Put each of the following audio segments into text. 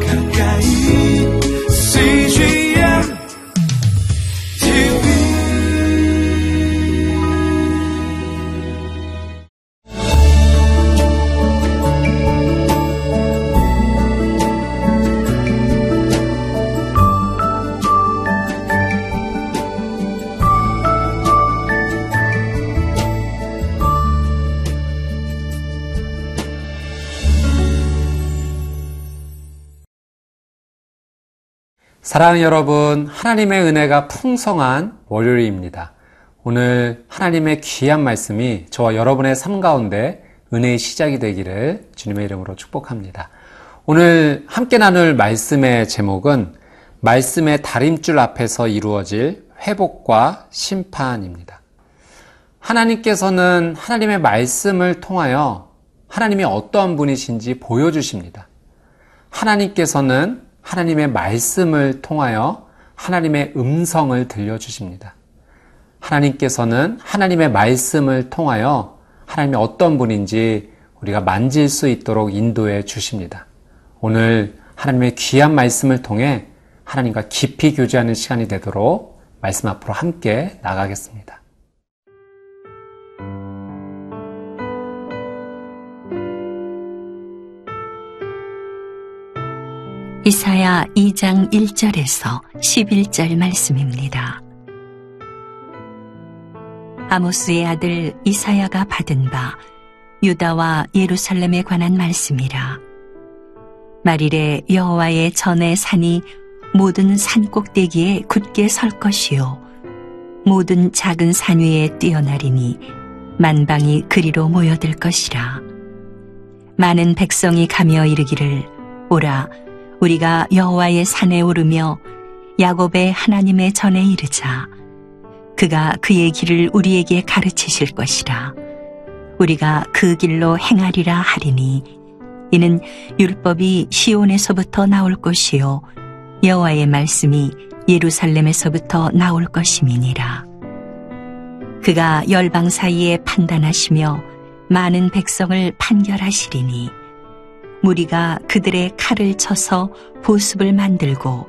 가까 사랑하는 여러분, 하나님의 은혜가 풍성한 월요일입니다. 오늘 하나님의 귀한 말씀이 저와 여러분의 삶 가운데 은혜의 시작이 되기를 주님의 이름으로 축복합니다. 오늘 함께 나눌 말씀의 제목은 말씀의 다림줄 앞에서 이루어질 회복과 심판입니다. 하나님께서는 하나님의 말씀을 통하여 하나님이 어떠한 분이신지 보여주십니다. 하나님께서는 하나님의 말씀을 통하여 하나님의 음성을 들려주십니다. 하나님께서는 하나님의 말씀을 통하여 하나님이 어떤 분인지 우리가 만질 수 있도록 인도해 주십니다. 오늘 하나님의 귀한 말씀을 통해 하나님과 깊이 교제하는 시간이 되도록 말씀 앞으로 함께 나가겠습니다. 이사야 2장 1절에서 11절 말씀입니다. 아모스의 아들 이사야가 받은 바 유다와 예루살렘에 관한 말씀이라. 말일에 여호와의 전의 산이 모든 산 꼭대기에 굳게 설 것이요 모든 작은 산 위에 뛰어나리니 만방이 그리로 모여들 것이라. 많은 백성이 가며 이르기를 오라 우리가 여호와의 산에 오르며 야곱의 하나님의 전에 이르자. 그가 그의 길을 우리에게 가르치실 것이라. 우리가 그 길로 행하리라 하리니 이는 율법이 시온에서부터 나올 것이요 여호와의 말씀이 예루살렘에서부터 나올 것임이니라. 그가 열방 사이에 판단하시며 많은 백성을 판결하시리니 무리가 그들의 칼을 쳐서 보습을 만들고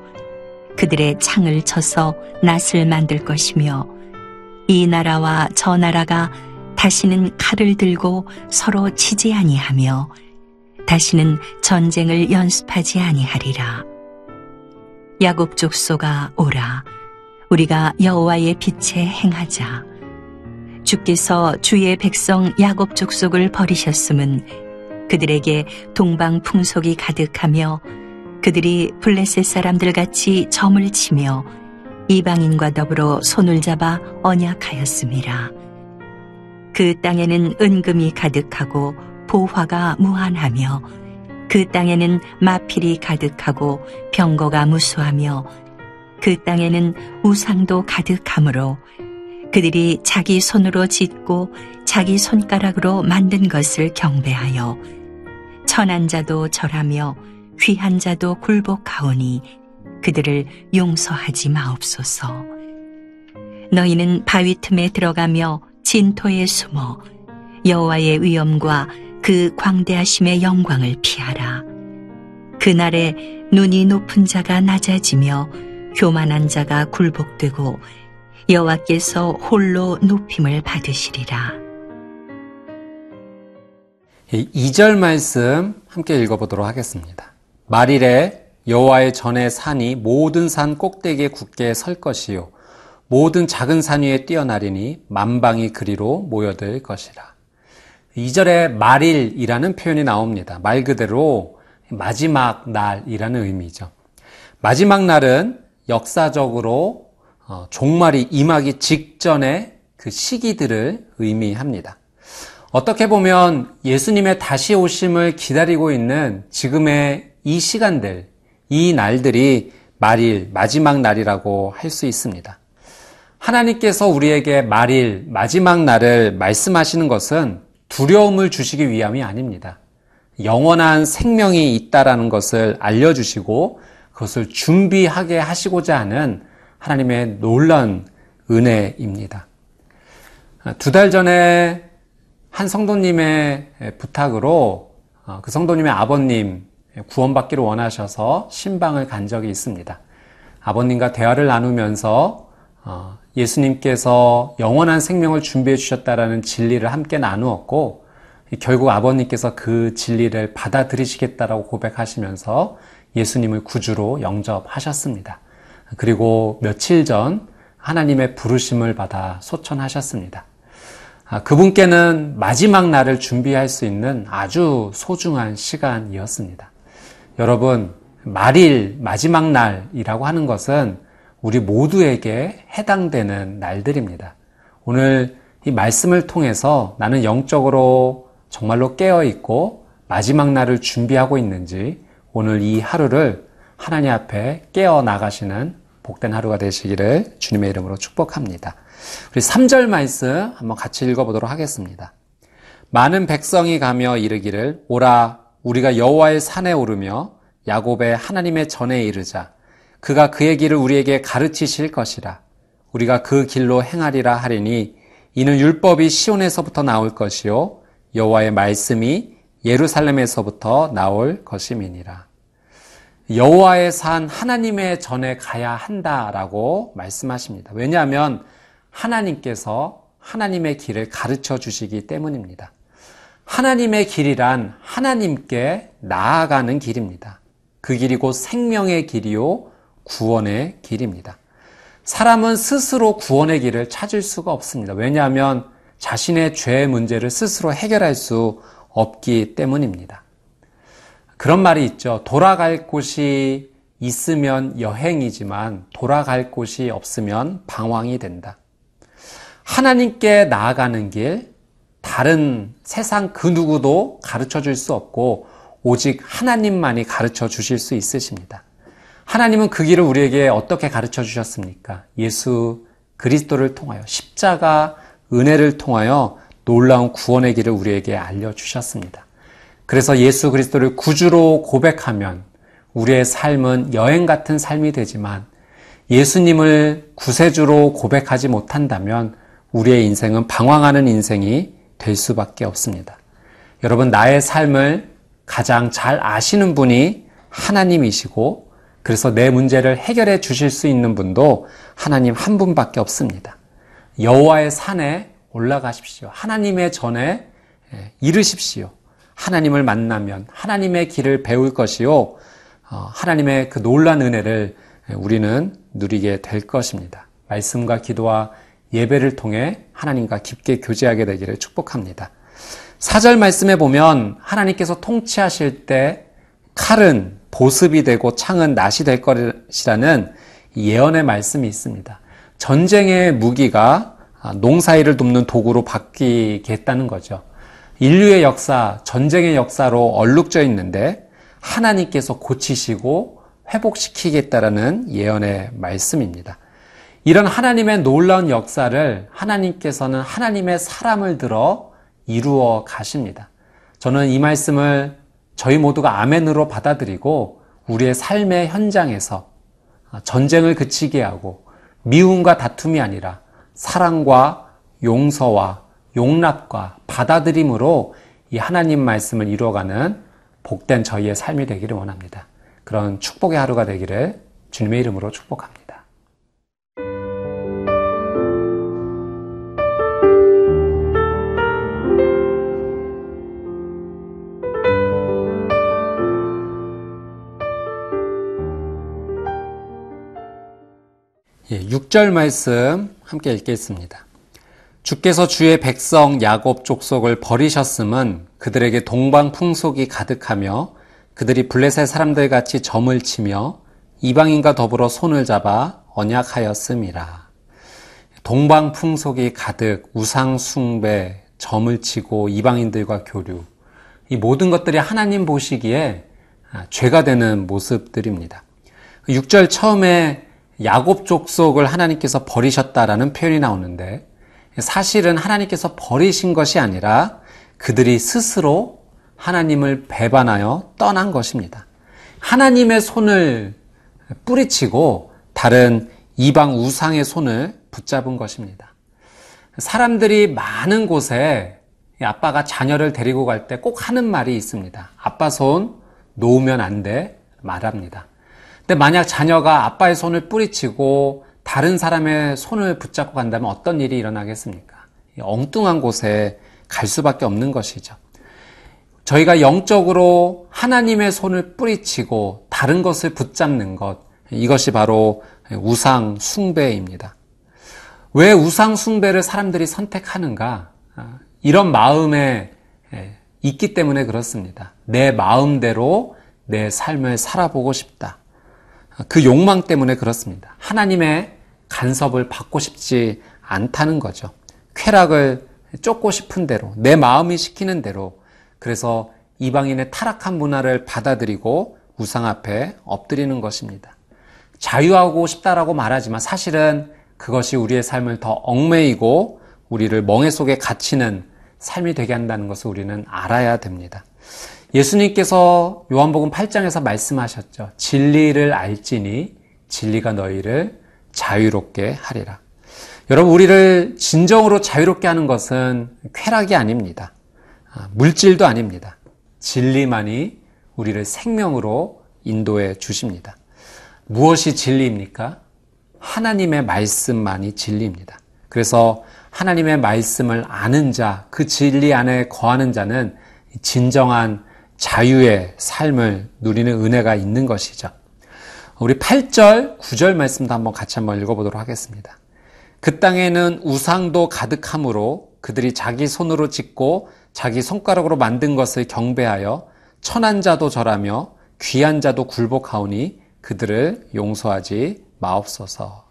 그들의 창을 쳐서 낫을 만들 것이며 이 나라와 저 나라가 다시는 칼을 들고 서로 치지 아니하며 다시는 전쟁을 연습하지 아니하리라. 야곱 족소가 오라. 우리가 여호와의 빛에 행하자. 주께서 주의 백성 야곱 족속을 버리셨음은 그들에게 동방 풍속이 가득하며 그들이 블레셋 사람들 같이 점을 치며 이방인과 더불어 손을 잡아 언약하였습니다. 그 땅에는 은금이 가득하고 보화가 무한하며 그 땅에는 마필이 가득하고 병거가 무수하며 그 땅에는 우상도 가득하므로 그들이 자기 손으로 짓고 자기 손가락으로 만든 것을 경배하여 천한 자도 절하며 귀한 자도 굴복하오니 그들을 용서하지 마옵소서. 너희는 바위 틈에 들어가며 진토에 숨어 여호와의 위엄과 그 광대하심의 영광을 피하라. 그날에 눈이 높은 자가 낮아지며 교만한 자가 굴복되고 여호와께서 홀로 높임을 받으시리라. 2절 말씀 함께 읽어보도록 하겠습니다. 말일에 여호와의 전의 산이 모든 산 꼭대기에 굳게 설 것이요 모든 작은 산 위에 뛰어나리니 만방이 그리로 모여들 것이라. 2절에 말일이라는 표현이 나옵니다. 말 그대로 마지막 날이라는 의미죠. 마지막 날은 역사적으로 어, 종말이 임하기 직전의 그 시기들을 의미합니다. 어떻게 보면 예수님의 다시 오심을 기다리고 있는 지금의 이 시간들, 이 날들이 말일, 마지막 날이라고 할 수 있습니다. 하나님께서 우리에게 말일, 마지막 날을 말씀하시는 것은 두려움을 주시기 위함이 아닙니다. 영원한 생명이 있다라는 것을 알려주시고 그것을 준비하게 하시고자 하는 하나님의 놀라운 은혜입니다. 두 달 전에 한 성도님의 부탁으로 어, 그 성도님의 아버님 구원받기를 원하셔서 신방을 간 적이 있습니다. 아버님과 대화를 나누면서 어, 예수님께서 영원한 생명을 준비해 주셨다라는 진리를 함께 나누었고 결국 아버님께서 그 진리를 받아들이시겠다라고 고백하시면서 예수님을 구주로 영접하셨습니다. 그리고 며칠 전 하나님의 부르심을 받아 소천하셨습니다. 아, 그분께는 마지막 날을 준비할 수 있는 아주 소중한 시간이었습니다. 여러분, 말일 마지막 날이라고 하는 것은 우리 모두에게 해당되는 날들입니다. 오늘 이 말씀을 통해서 나는 영적으로 정말로 깨어 있고 마지막 날을 준비하고 있는지 오늘 이 하루를 하나님 앞에 깨어 나가시는 복된 하루가 되시기를 주님의 이름으로 축복합니다. 우리 3절 말씀 한번 같이 읽어보도록 하겠습니다. 많은 백성이 가며 이르기를 오라 우리가 여호와의 산에 오르며 야곱의 하나님의 전에 이르자 그가 그의 길을 우리에게 가르치실 것이라 우리가 그 길로 행하리라 하리니 이는 율법이 시온에서부터 나올 것이요 여호와의 말씀이 예루살렘에서부터 나올 것임이니라. 여호와의 산 하나님의 전에 가야 한다라고 말씀하십니다. 왜냐하면 하나님께서 하나님의 길을 가르쳐 주시기 때문입니다. 하나님의 길이란 하나님께 나아가는 길입니다. 그 길이 곧 생명의 길이요, 구원의 길입니다. 사람은 스스로 구원의 길을 찾을 수가 없습니다. 왜냐하면 자신의 죄의 문제를 스스로 해결할 수 없기 때문입니다. 그런 말이 있죠. 돌아갈 곳이 있으면 여행이지만 돌아갈 곳이 없으면 방황이 된다. 하나님께 나아가는 길, 다른 세상 그 누구도 가르쳐 줄 수 없고 오직 하나님만이 가르쳐 주실 수 있으십니다. 하나님은 그 길을 우리에게 어떻게 가르쳐 주셨습니까? 예수 그리스도를 통하여 십자가 은혜를 통하여 놀라운 구원의 길을 우리에게 알려 주셨습니다. 그래서 예수 그리스도를 구주로 고백하면 우리의 삶은 여행 같은 삶이 되지만 예수님을 구세주로 고백하지 못한다면 우리의 인생은 방황하는 인생이 될 수밖에 없습니다. 여러분, 나의 삶을 가장 잘 아시는 분이 하나님이시고 그래서 내 문제를 해결해 주실 수 있는 분도 하나님 한 분밖에 없습니다. 여호와의 산에 올라가십시오. 하나님의 전에 예, 이르십시오. 하나님을 만나면 하나님의 길을 배울 것이요. 어, 하나님의 그 놀란 은혜를 우리는 누리게 될 것입니다. 말씀과 기도와 예배를 통해 하나님과 깊게 교제하게 되기를 축복합니다. 사절 말씀에 보면 하나님께서 통치하실 때 칼은 보습이 되고 창은 낫이 될 것이라는 예언의 말씀이 있습니다. 전쟁의 무기가 농사일을 돕는 도구로 바뀌겠다는 거죠. 인류의 역사, 전쟁의 역사로 얼룩져 있는데 하나님께서 고치시고 회복시키겠다라는 예언의 말씀입니다. 이런 하나님의 놀라운 역사를 하나님께서는 하나님의 사람을 들어 이루어 가십니다. 저는 이 말씀을 저희 모두가 아멘으로 받아들이고 우리의 삶의 현장에서 전쟁을 그치게 하고 미움과 다툼이 아니라 사랑과 용서와 용납과 받아들임으로 이 하나님 말씀을 이루어가는 복된 저희의 삶이 되기를 원합니다. 그런 축복의 하루가 되기를 주님의 이름으로 축복합니다. 예, 6절 말씀 함께 읽겠습니다. 주께서 주의 백성 야곱 족속을 버리셨음은 그들에게 동방 풍속이 가득하며 그들이 블레셋 사람들 같이 점을 치며 이방인과 더불어 손을 잡아 언약하였음이라. 동방 풍속이 가득 우상 숭배, 점을 치고 이방인들과 교류. 이 모든 것들이 하나님 보시기에 아, 죄가 되는 모습들입니다. 6절 처음에 야곱 족속을 하나님께서 버리셨다라는 표현이 나오는데 사실은 하나님께서 버리신 것이 아니라 그들이 스스로 하나님을 배반하여 떠난 것입니다. 하나님의 손을 뿌리치고 다른 이방 우상의 손을 붙잡은 것입니다. 사람들이 많은 곳에 아빠가 자녀를 데리고 갈 때 꼭 하는 말이 있습니다. 아빠 손 놓으면 안 돼 말합니다. 근데 만약 자녀가 아빠의 손을 뿌리치고 다른 사람의 손을 붙잡고 간다면 어떤 일이 일어나겠습니까? 엉뚱한 곳에 갈 수밖에 없는 것이죠. 저희가 영적으로 하나님의 손을 뿌리치고 다른 것을 붙잡는 것, 이것이 바로 우상 숭배입니다. 왜 우상 숭배를 사람들이 선택하는가? 이런 마음에 있기 때문에 그렇습니다. 내 마음대로 내 삶을 살아보고 싶다. 그 욕망 때문에 그렇습니다. 하나님의 간섭을 받고 싶지 않다는 거죠. 쾌락을 쫓고 싶은 대로, 내 마음이 시키는 대로, 그래서 이방인의 타락한 문화를 받아들이고 우상 앞에 엎드리는 것입니다. 자유하고 싶다라고 말하지만 사실은 그것이 우리의 삶을 더 얽매이고 우리를 멍해 속에 갇히는 삶이 되게 한다는 것을 우리는 알아야 됩니다. 예수님께서 요한복음 8장에서 말씀하셨죠. 진리를 알지니 진리가 너희를 자유롭게 하리라. 여러분, 우리를 진정으로 자유롭게 하는 것은 쾌락이 아닙니다. 아, 물질도 아닙니다. 진리만이 우리를 생명으로 인도해 주십니다. 무엇이 진리입니까? 하나님의 말씀만이 진리입니다. 그래서 하나님의 말씀을 아는 자, 그 진리 안에 거하는 자는 진정한 자유의 삶을 누리는 은혜가 있는 것이죠. 우리 8절, 9절 말씀도 한번 같이 한번 읽어보도록 하겠습니다. 그 땅에는 우상도 가득하므로 그들이 자기 손으로 짓고 자기 손가락으로 만든 것을 경배하여 천한 자도 절하며 귀한 자도 굴복하오니 그들을 용서하지 마옵소서.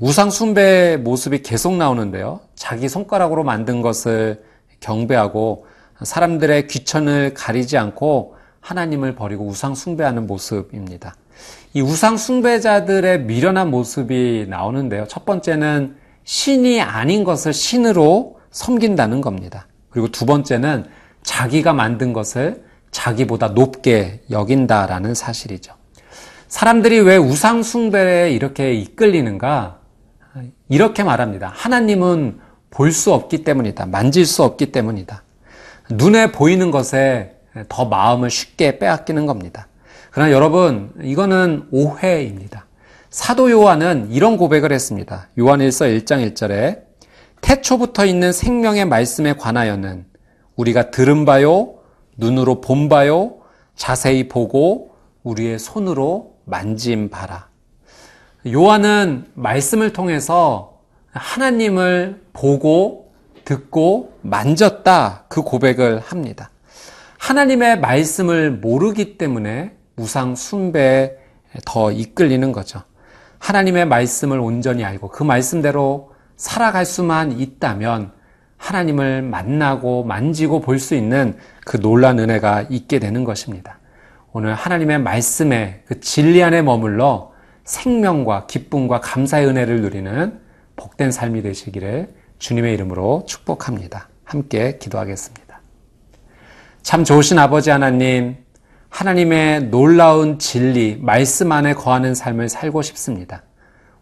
우상 숭배의 모습이 계속 나오는데요. 자기 손가락으로 만든 것을 경배하고 사람들의 귀천을 가리지 않고 하나님을 버리고 우상 숭배하는 모습입니다. 이 우상 숭배자들의 미련한 모습이 나오는데요. 첫 번째는 신이 아닌 것을 신으로 섬긴다는 겁니다. 그리고 두 번째는 자기가 만든 것을 자기보다 높게 여긴다라는 사실이죠. 사람들이 왜 우상 숭배에 이렇게 이끌리는가? 이렇게 말합니다. 하나님은 볼 수 없기 때문이다. 만질 수 없기 때문이다. 눈에 보이는 것에 더 마음을 쉽게 빼앗기는 겁니다. 그러나 여러분, 이거는 오해입니다. 사도 요한은 이런 고백을 했습니다. 요한일서 1장 1절에 태초부터 있는 생명의 말씀에 관하여는 우리가 들은 바요, 눈으로 본 바요, 자세히 보고 우리의 손으로 만진 바라. 요한은 말씀을 통해서 하나님을 보고 듣고 만졌다 그 고백을 합니다. 하나님의 말씀을 모르기 때문에 우상 숭배에 더 이끌리는 거죠. 하나님의 말씀을 온전히 알고 그 말씀대로 살아갈 수만 있다면 하나님을 만나고 만지고 볼 수 있는 그 놀란 은혜가 있게 되는 것입니다. 오늘 하나님의 말씀에 그 진리 안에 머물러 생명과 기쁨과 감사의 은혜를 누리는 복된 삶이 되시기를 주님의 이름으로 축복합니다. 함께 기도하겠습니다. 참 좋으신 아버지 하나님, 하나님의 놀라운 진리, 말씀 안에 거하는 삶을 살고 싶습니다.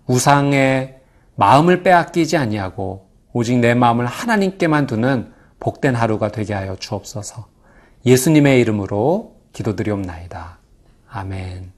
우상의 마음을 빼앗기지 아니하고 오직 내 마음을 하나님께만 두는 복된 하루가 되게 하여 주옵소서. 예수님의 이름으로 기도드리옵나이다. 아멘.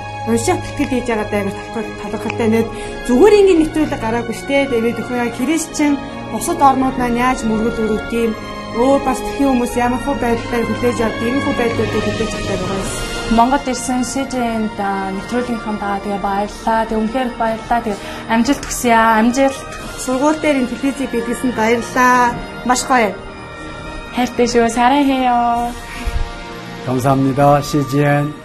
унших тэтгэл хийж байгаа даа талхал талхалтай нэт зүгээр ингээд нэвтрүүлэг гараагүй штэ тэгээд өхөө яа христчэн бусад орнууд маань яаж мөргөл өрөвт юм өөр бас тхэн хүмүүс ямар хөө байдлаар хүлээж авд ийм хөө байдлуудыг хүлээж авдаг байгаа юм. Монгол ирсэн СЖН-д нэвтрүүлгийнхаа даа тэгээ баярлаа. Тэг үнхээр их баярлаа. Тэг амжилт хүсье аа. Амжилт. Сургууль дээр ин телевизийг бидлсэн баярлаа. Маш гоё. хайртай шүү. 사랑해요. 감사합니다. CGN